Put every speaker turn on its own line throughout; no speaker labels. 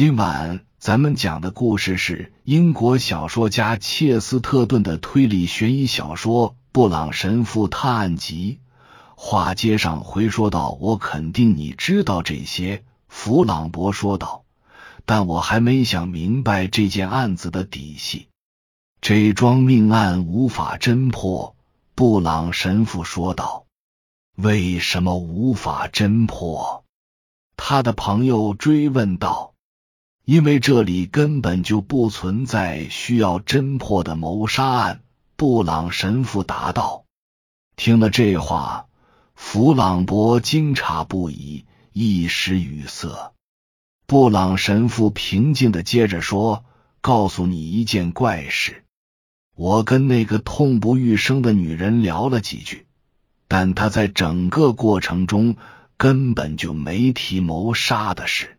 今晚咱们讲的故事是英国小说家切斯特顿的推理悬疑小说《布朗神父探案集》。话接上回说道：“我肯定你知道这些。”弗朗博说道，“但我还没想明白这件案子的底细。这桩命案无法侦破。”布朗神父说道，“为什么无法侦破？”他的朋友追问道。因为这里根本就不存在需要侦破的谋杀案，布朗神父答道。听了这话，弗朗博惊诧不已，一时语塞。布朗神父平静的接着说：“告诉你一件怪事，我跟那个痛不欲生的女人聊了几句，但她在整个过程中根本就没提谋杀的事。”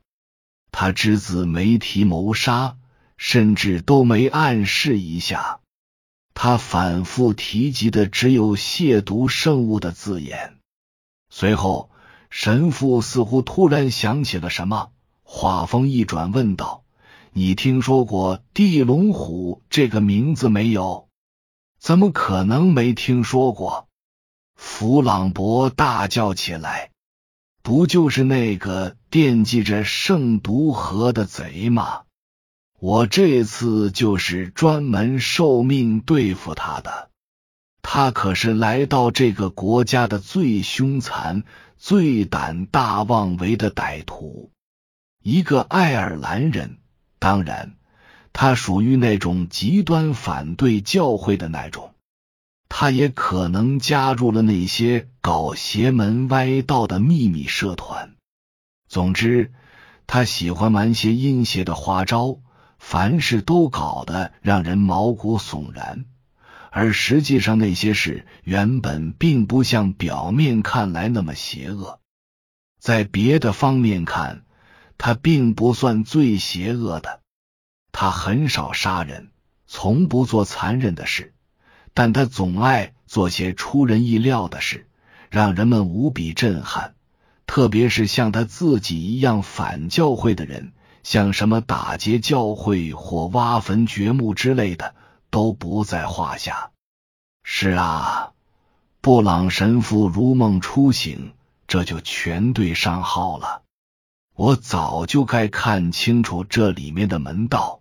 他只字没提谋杀，甚至都没暗示一下。他反复提及的只有亵渎圣物的字眼。随后，神父似乎突然想起了什么，话锋一转，问道：“你听说过地龙虎这个名字没有？”“怎么可能没听说过？”弗朗博大叫起来。不就是那个惦记着圣毒河的贼吗？我这次就是专门受命对付他的。他可是来到这个国家的最凶残、最胆大妄为的歹徒，一个爱尔兰人。当然，他属于那种极端反对教会的那种。他也可能加入了那些搞邪门歪道的秘密社团。总之，他喜欢玩些阴邪的花招，凡事都搞得让人毛骨悚然。而实际上，那些事原本并不像表面看来那么邪恶。在别的方面看，他并不算最邪恶的。他很少杀人，从不做残忍的事。但他总爱做些出人意料的事，让人们无比震撼。特别是像他自己一样反教会的人，像什么打劫教会或挖坟掘墓之类的，都不在话下。是啊，布朗神父如梦初醒，这就全对上号了。我早就该看清楚这里面的门道。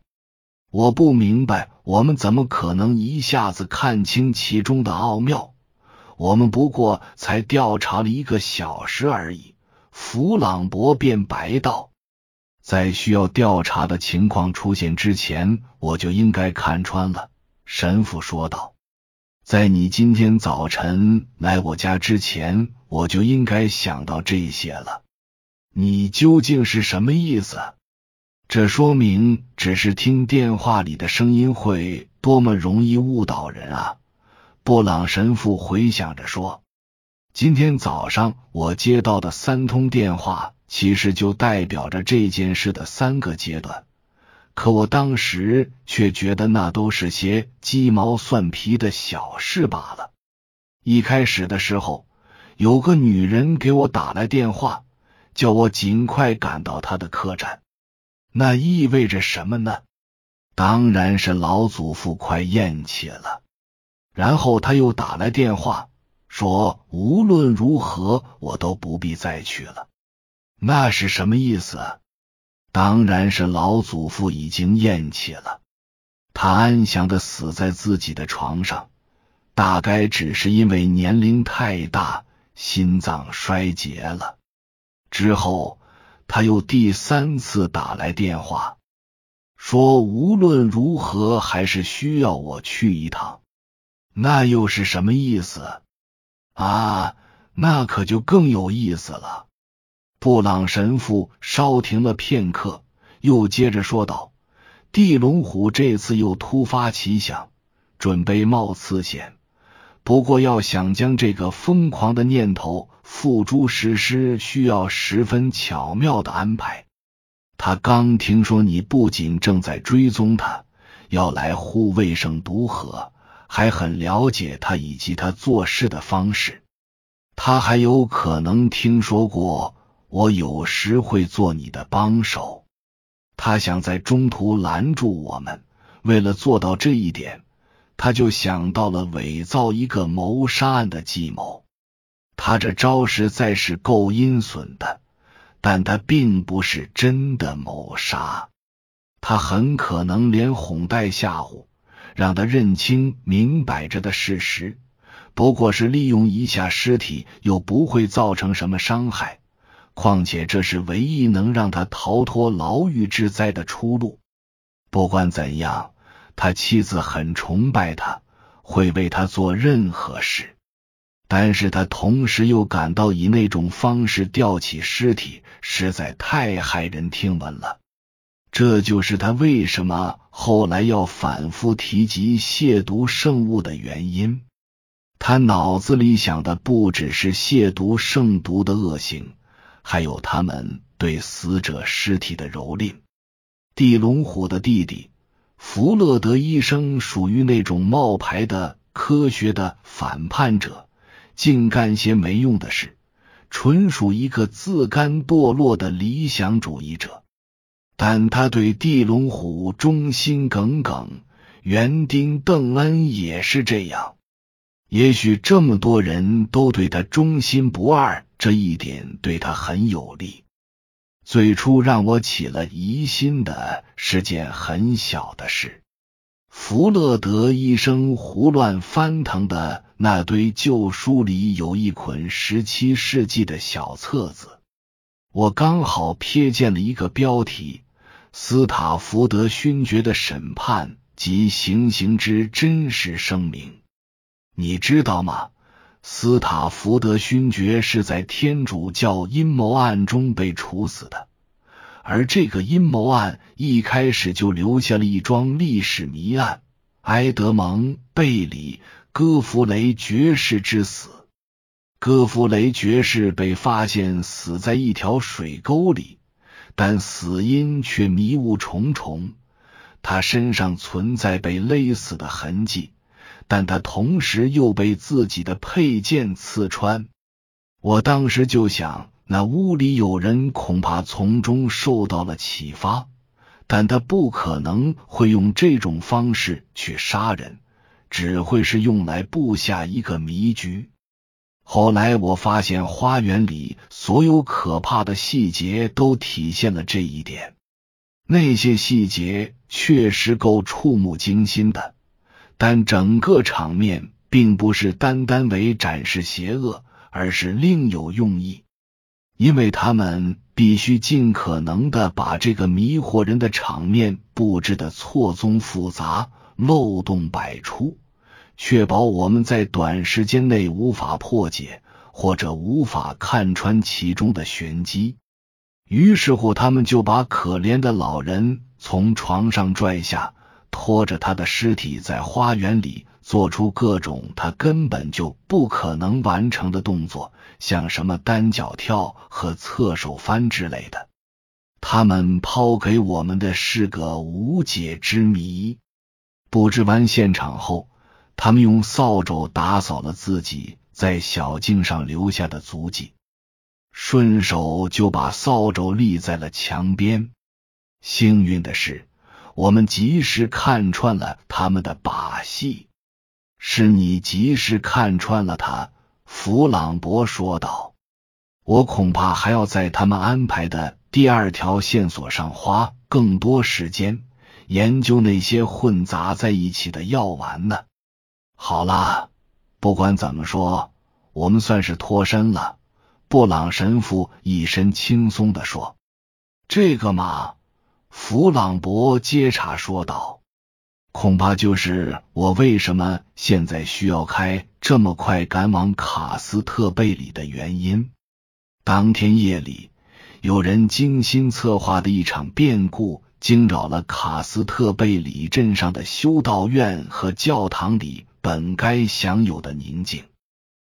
我不明白，我们怎么可能一下子看清其中的奥妙？我们不过才调查了一个小时而已。弗朗博便白道：“在需要调查的情况出现之前，我就应该看穿了。”神父说道：“在你今天早晨来我家之前，我就应该想到这些了。你究竟是什么意思？”这说明，只是听电话里的声音会多么容易误导人啊！布朗神父回想着说：“今天早上我接到的三通电话，其实就代表着这件事的三个阶段。可我当时却觉得那都是些鸡毛蒜皮的小事罢了。一开始的时候，有个女人给我打来电话，叫我尽快赶到她的客栈。”那意味着什么呢？当然是老祖父快咽气了。然后他又打来电话，说无论如何我都不必再去了。那是什么意思？当然是老祖父已经咽气了，他安详的死在自己的床上，大概只是因为年龄太大，心脏衰竭了。之后。他又第三次打来电话，说无论如何还是需要我去一趟。那又是什么意思啊？那可就更有意思了。布朗神父稍停了片刻，又接着说道：“地龙虎这次又突发奇想，准备冒刺险。不过要想将这个疯狂的念头。”付诸实施需要十分巧妙的安排。他刚听说你不仅正在追踪他，要来护卫圣毒河，还很了解他以及他做事的方式。他还有可能听说过我有时会做你的帮手。他他想在中途拦住我们。为了做到这一点，他就想到了伪造一个谋杀案的计谋。他这招实在是够阴损的，但他并不是真的谋杀。他很可能连哄带吓唬，让他认清明摆着的事实，不过是利用一下尸体，又不会造成什么伤害。况且这是唯一能让他逃脱牢狱之灾的出路。不管怎样，他妻子很崇拜他，会为他做任何事。但是他同时又感到以那种方式吊起尸体实在太骇人听闻了。这就是他为什么后来要反复提及亵渎圣物的原因。他脑子里想的不只是亵渎圣毒的恶行，还有他们对死者尸体的蹂躏。地龙虎的弟弟弗勒德医生属于那种冒牌的科学的反叛者。净干些没用的事，纯属一个自甘堕落的理想主义者。但他对地龙虎忠心耿耿，园丁邓恩也是这样。也许这么多人都对他忠心不二，这一点对他很有利。最初让我起了疑心的是件很小的事。弗勒德医生胡乱翻腾的那堆旧书里有一捆十七世纪的小册子，我刚好瞥见了一个标题：“斯塔福德勋爵的审判及行刑之真实声明。”你知道吗？斯塔福德勋爵是在天主教阴谋案中被处死的。而这个阴谋案一开始就留下了一桩历史谜案：埃德蒙·贝里·戈弗雷爵士之死。戈弗雷爵士被发现死在一条水沟里，但死因却迷雾重重。他身上存在被勒死的痕迹，但他同时又被自己的佩剑刺穿。我当时就想。那屋里有人，恐怕从中受到了启发，但他不可能会用这种方式去杀人，只会是用来布下一个迷局。后来我发现，花园里所有可怕的细节都体现了这一点。那些细节确实够触目惊心的，但整个场面并不是单单为展示邪恶，而是另有用意。因为他们必须尽可能的把这个迷惑人的场面布置的错综复杂、漏洞百出，确保我们在短时间内无法破解或者无法看穿其中的玄机。于是乎，他们就把可怜的老人从床上拽下，拖着他的尸体在花园里。做出各种他根本就不可能完成的动作，像什么单脚跳和侧手翻之类的。他们抛给我们的是个无解之谜。布置完现场后，他们用扫帚打扫了自己在小径上留下的足迹，顺手就把扫帚立在了墙边。幸运的是，我们及时看穿了他们的把戏。是你及时看穿了他，弗朗博说道。我恐怕还要在他们安排的第二条线索上花更多时间研究那些混杂在一起的药丸呢。好啦，不管怎么说，我们算是脱身了。布朗神父一身轻松的说：“这个嘛。”弗朗博接茬说道。恐怕就是我为什么现在需要开这么快赶往卡斯特贝里的原因。当天夜里，有人精心策划的一场变故惊扰了卡斯特贝里镇上的修道院和教堂里本该享有的宁静。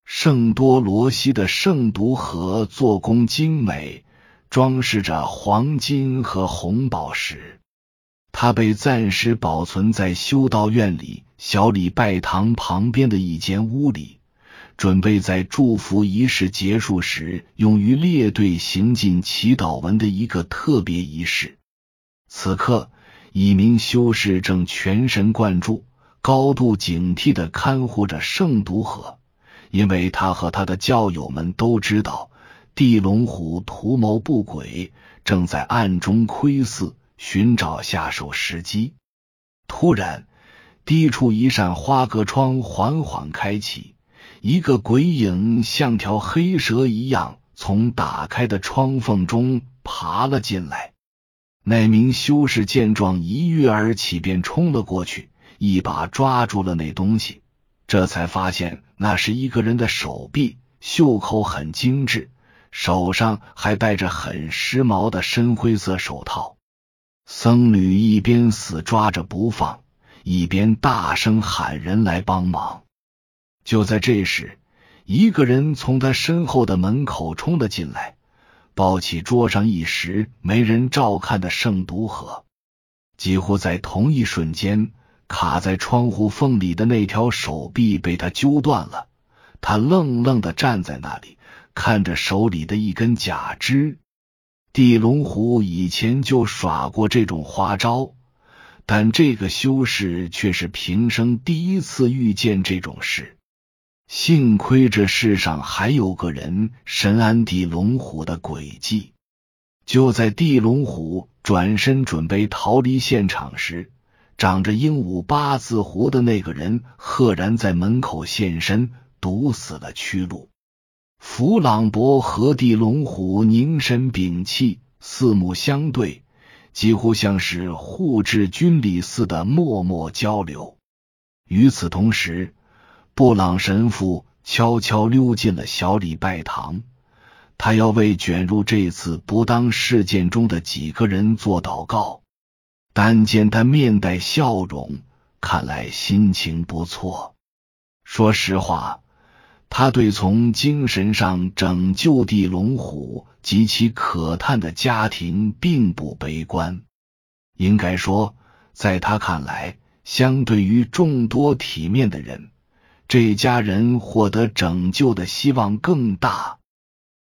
圣多罗西的圣毒盒做工精美，装饰着黄金和红宝石。他被暂时保存在修道院里小礼拜堂旁边的一间屋里，准备在祝福仪式结束时用于列队行进祈祷文的一个特别仪式。此刻，一名修士正全神贯注、高度警惕的看护着圣毒河，因为他和他的教友们都知道地龙虎图谋不轨，正在暗中窥伺，寻找下手时机。突然，低处一扇花格窗缓缓开启，一个鬼影像条黑蛇一样从打开的窗缝中爬了进来。那名修士见状，一跃而起，便冲了过去，一把抓住了那东西。这才发现那是一个人的手臂，袖口很精致，手上还戴着很时髦的深灰色手套。僧侣一边死抓着不放，一边大声喊人来帮忙。就在这时，一个人从他身后的门口冲了进来。抱起桌上一时没人照看的圣毒盒，几乎在同一瞬间，卡在窗户缝里的那条手臂被他揪断了。他愣愣的站在那里，看着手里的一根假肢。地龙虎以前就耍过这种花招，但这个修士却是平生第一次遇见这种事。幸亏这世上还有个人深谙地龙虎的诡计。就在地龙虎转身准备逃离现场时，长着鹦鹉八字胡的那个人赫然在门口现身，堵死了去路。弗朗博和地龙虎凝神屏气，四目相对，几乎像是互致军礼似的默默交流。与此同时。布朗神父悄悄溜进了小礼拜堂，他要为卷入这次不当事件中的几个人做祷告。但见他面带笑容，看来心情不错。说实话，他对从精神上拯救地龙虎及其可叹的家庭并不悲观。应该说，在他看来，相对于众多体面的人。这家人获得拯救的希望更大。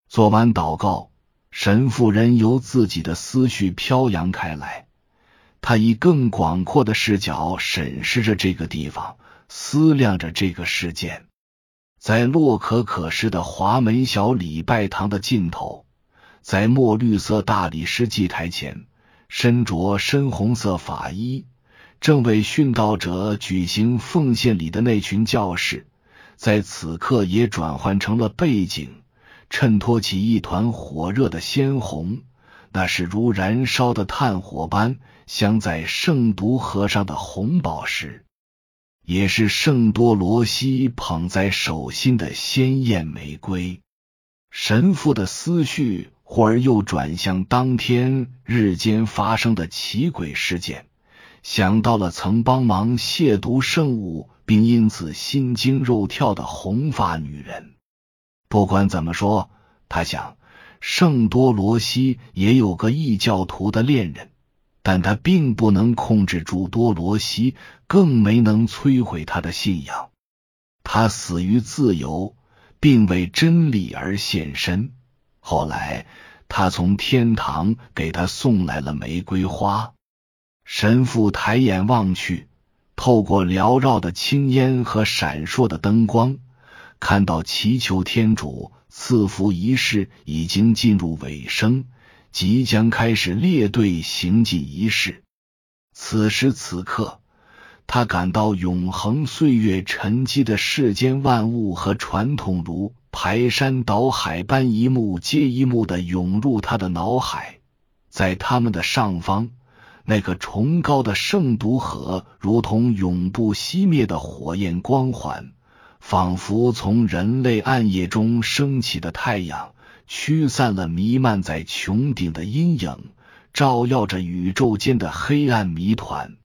做完祷告，神父人由自己的思绪飘扬开来，他以更广阔的视角审视着这个地方，思量着这个事件。在洛可可式的华美小礼拜堂的尽头，在墨绿色大理石祭台前，身着深红色法衣。正为殉道者举行奉献礼的那群教士，在此刻也转换成了背景，衬托起一团火热的鲜红。那是如燃烧的炭火般镶在圣毒盒上的红宝石，也是圣多罗西捧在手心的鲜艳玫瑰。神父的思绪忽而又转向当天日间发生的奇诡事件。想到了曾帮忙亵渎圣物，并因此心惊肉跳的红发女人。不管怎么说，他想圣多罗西也有个异教徒的恋人，但他并不能控制住多罗西，更没能摧毁他的信仰。他死于自由，并为真理而献身。后来，他从天堂给他送来了玫瑰花。神父抬眼望去，透过缭绕的青烟和闪烁的灯光，看到祈求天主赐福仪式已经进入尾声，即将开始列队行进仪式。此时此刻，他感到永恒岁月沉积的世间万物和传统如排山倒海般一幕接一幕的涌入他的脑海，在他们的上方。那个崇高的圣毒河，如同永不熄灭的火焰光环，仿佛从人类暗夜中升起的太阳，驱散了弥漫在穹顶的阴影，照耀着宇宙间的黑暗谜团。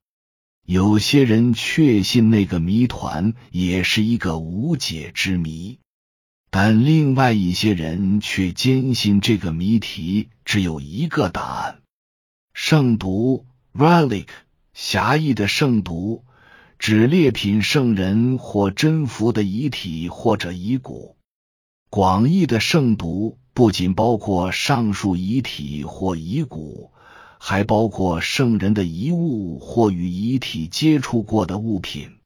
有些人确信那个谜团也是一个无解之谜，但另外一些人却坚信这个谜题只有一个答案。圣毒 （relic） 狭义的圣毒指劣品圣人或真福的遗体或者遗骨；广义的圣毒不仅包括上述遗体或遗骨，还包括圣人的遗物或与遗体接触过的物品。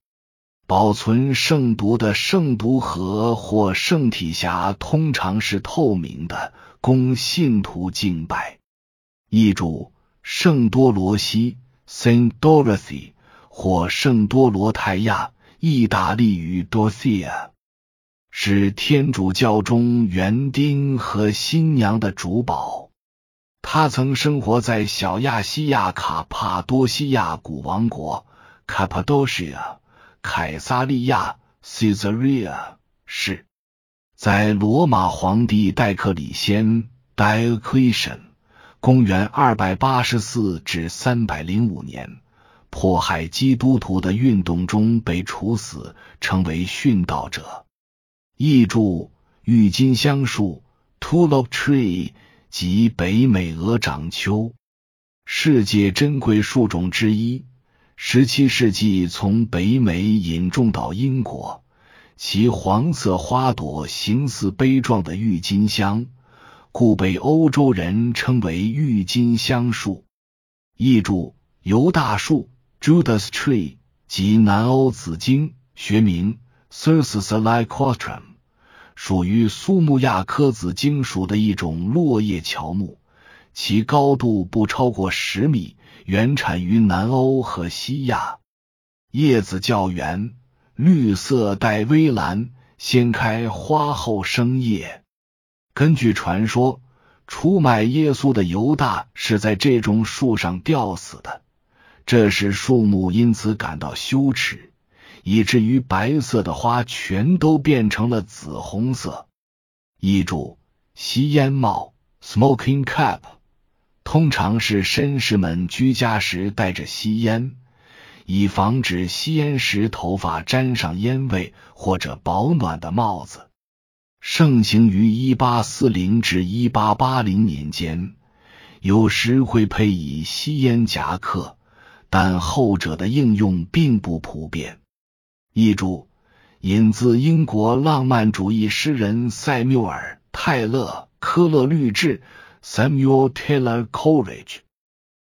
保存圣毒的圣毒盒或圣体匣通常是透明的，供信徒敬拜。译注：圣多罗西 （Saint Dorothy） 或圣多罗泰亚，意大利语 Dorothea，是天主教中园丁和新娘的主保。他曾生活在小亚细亚卡帕多西亚古王国 （Cappadocia）。凯撒利亚 （Caesarea） 是，在罗马皇帝戴克里先 （Diocletian） 公元二百八十四至三百零五年迫害基督徒的运动中被处死，成为殉道者。译注：郁金香树 （Tulip Tree） 及北美鹅掌楸，世界珍贵树种之一。十七世纪从北美引种到英国，其黄色花朵形似杯状的郁金香，故被欧洲人称为郁金香树。译注：犹大树 （Judas Tree） 及南欧紫荆，学名 Cercis lycostrum，属于苏木亚科紫荆属的一种落叶乔木，其高度不超过十米。原产于南欧和西亚，叶子较圆，绿色带微蓝，先开花后生叶。根据传说，出卖耶稣的犹大是在这种树上吊死的，这使树木因此感到羞耻，以至于白色的花全都变成了紫红色。译注：吸烟帽 （smoking cap）。通常是绅士们居家时带着吸烟，以防止吸烟时头发沾上烟味，或者保暖的帽子，盛行于一八四零至一八八零年间。有时会配以吸烟夹克，但后者的应用并不普遍。译注：引自英国浪漫主义诗人塞缪尔·泰勒·科勒律治。Samuel Taylor Coleridge，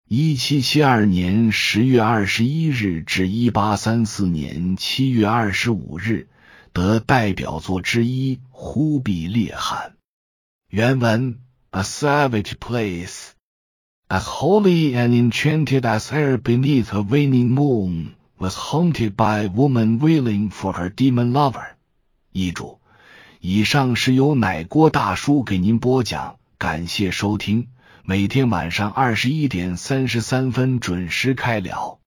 一七七二年十月二十一日至一八三四年七月二十五日得代表作之一《忽必烈汗》。原文：A savage place, as holy and enchanted as air beneath a waning moon, was haunted by a woman wailing for her demon lover。译注：以上是由奶锅大叔给您播讲。感谢收听，每天晚上二十一点三十三分准时开聊。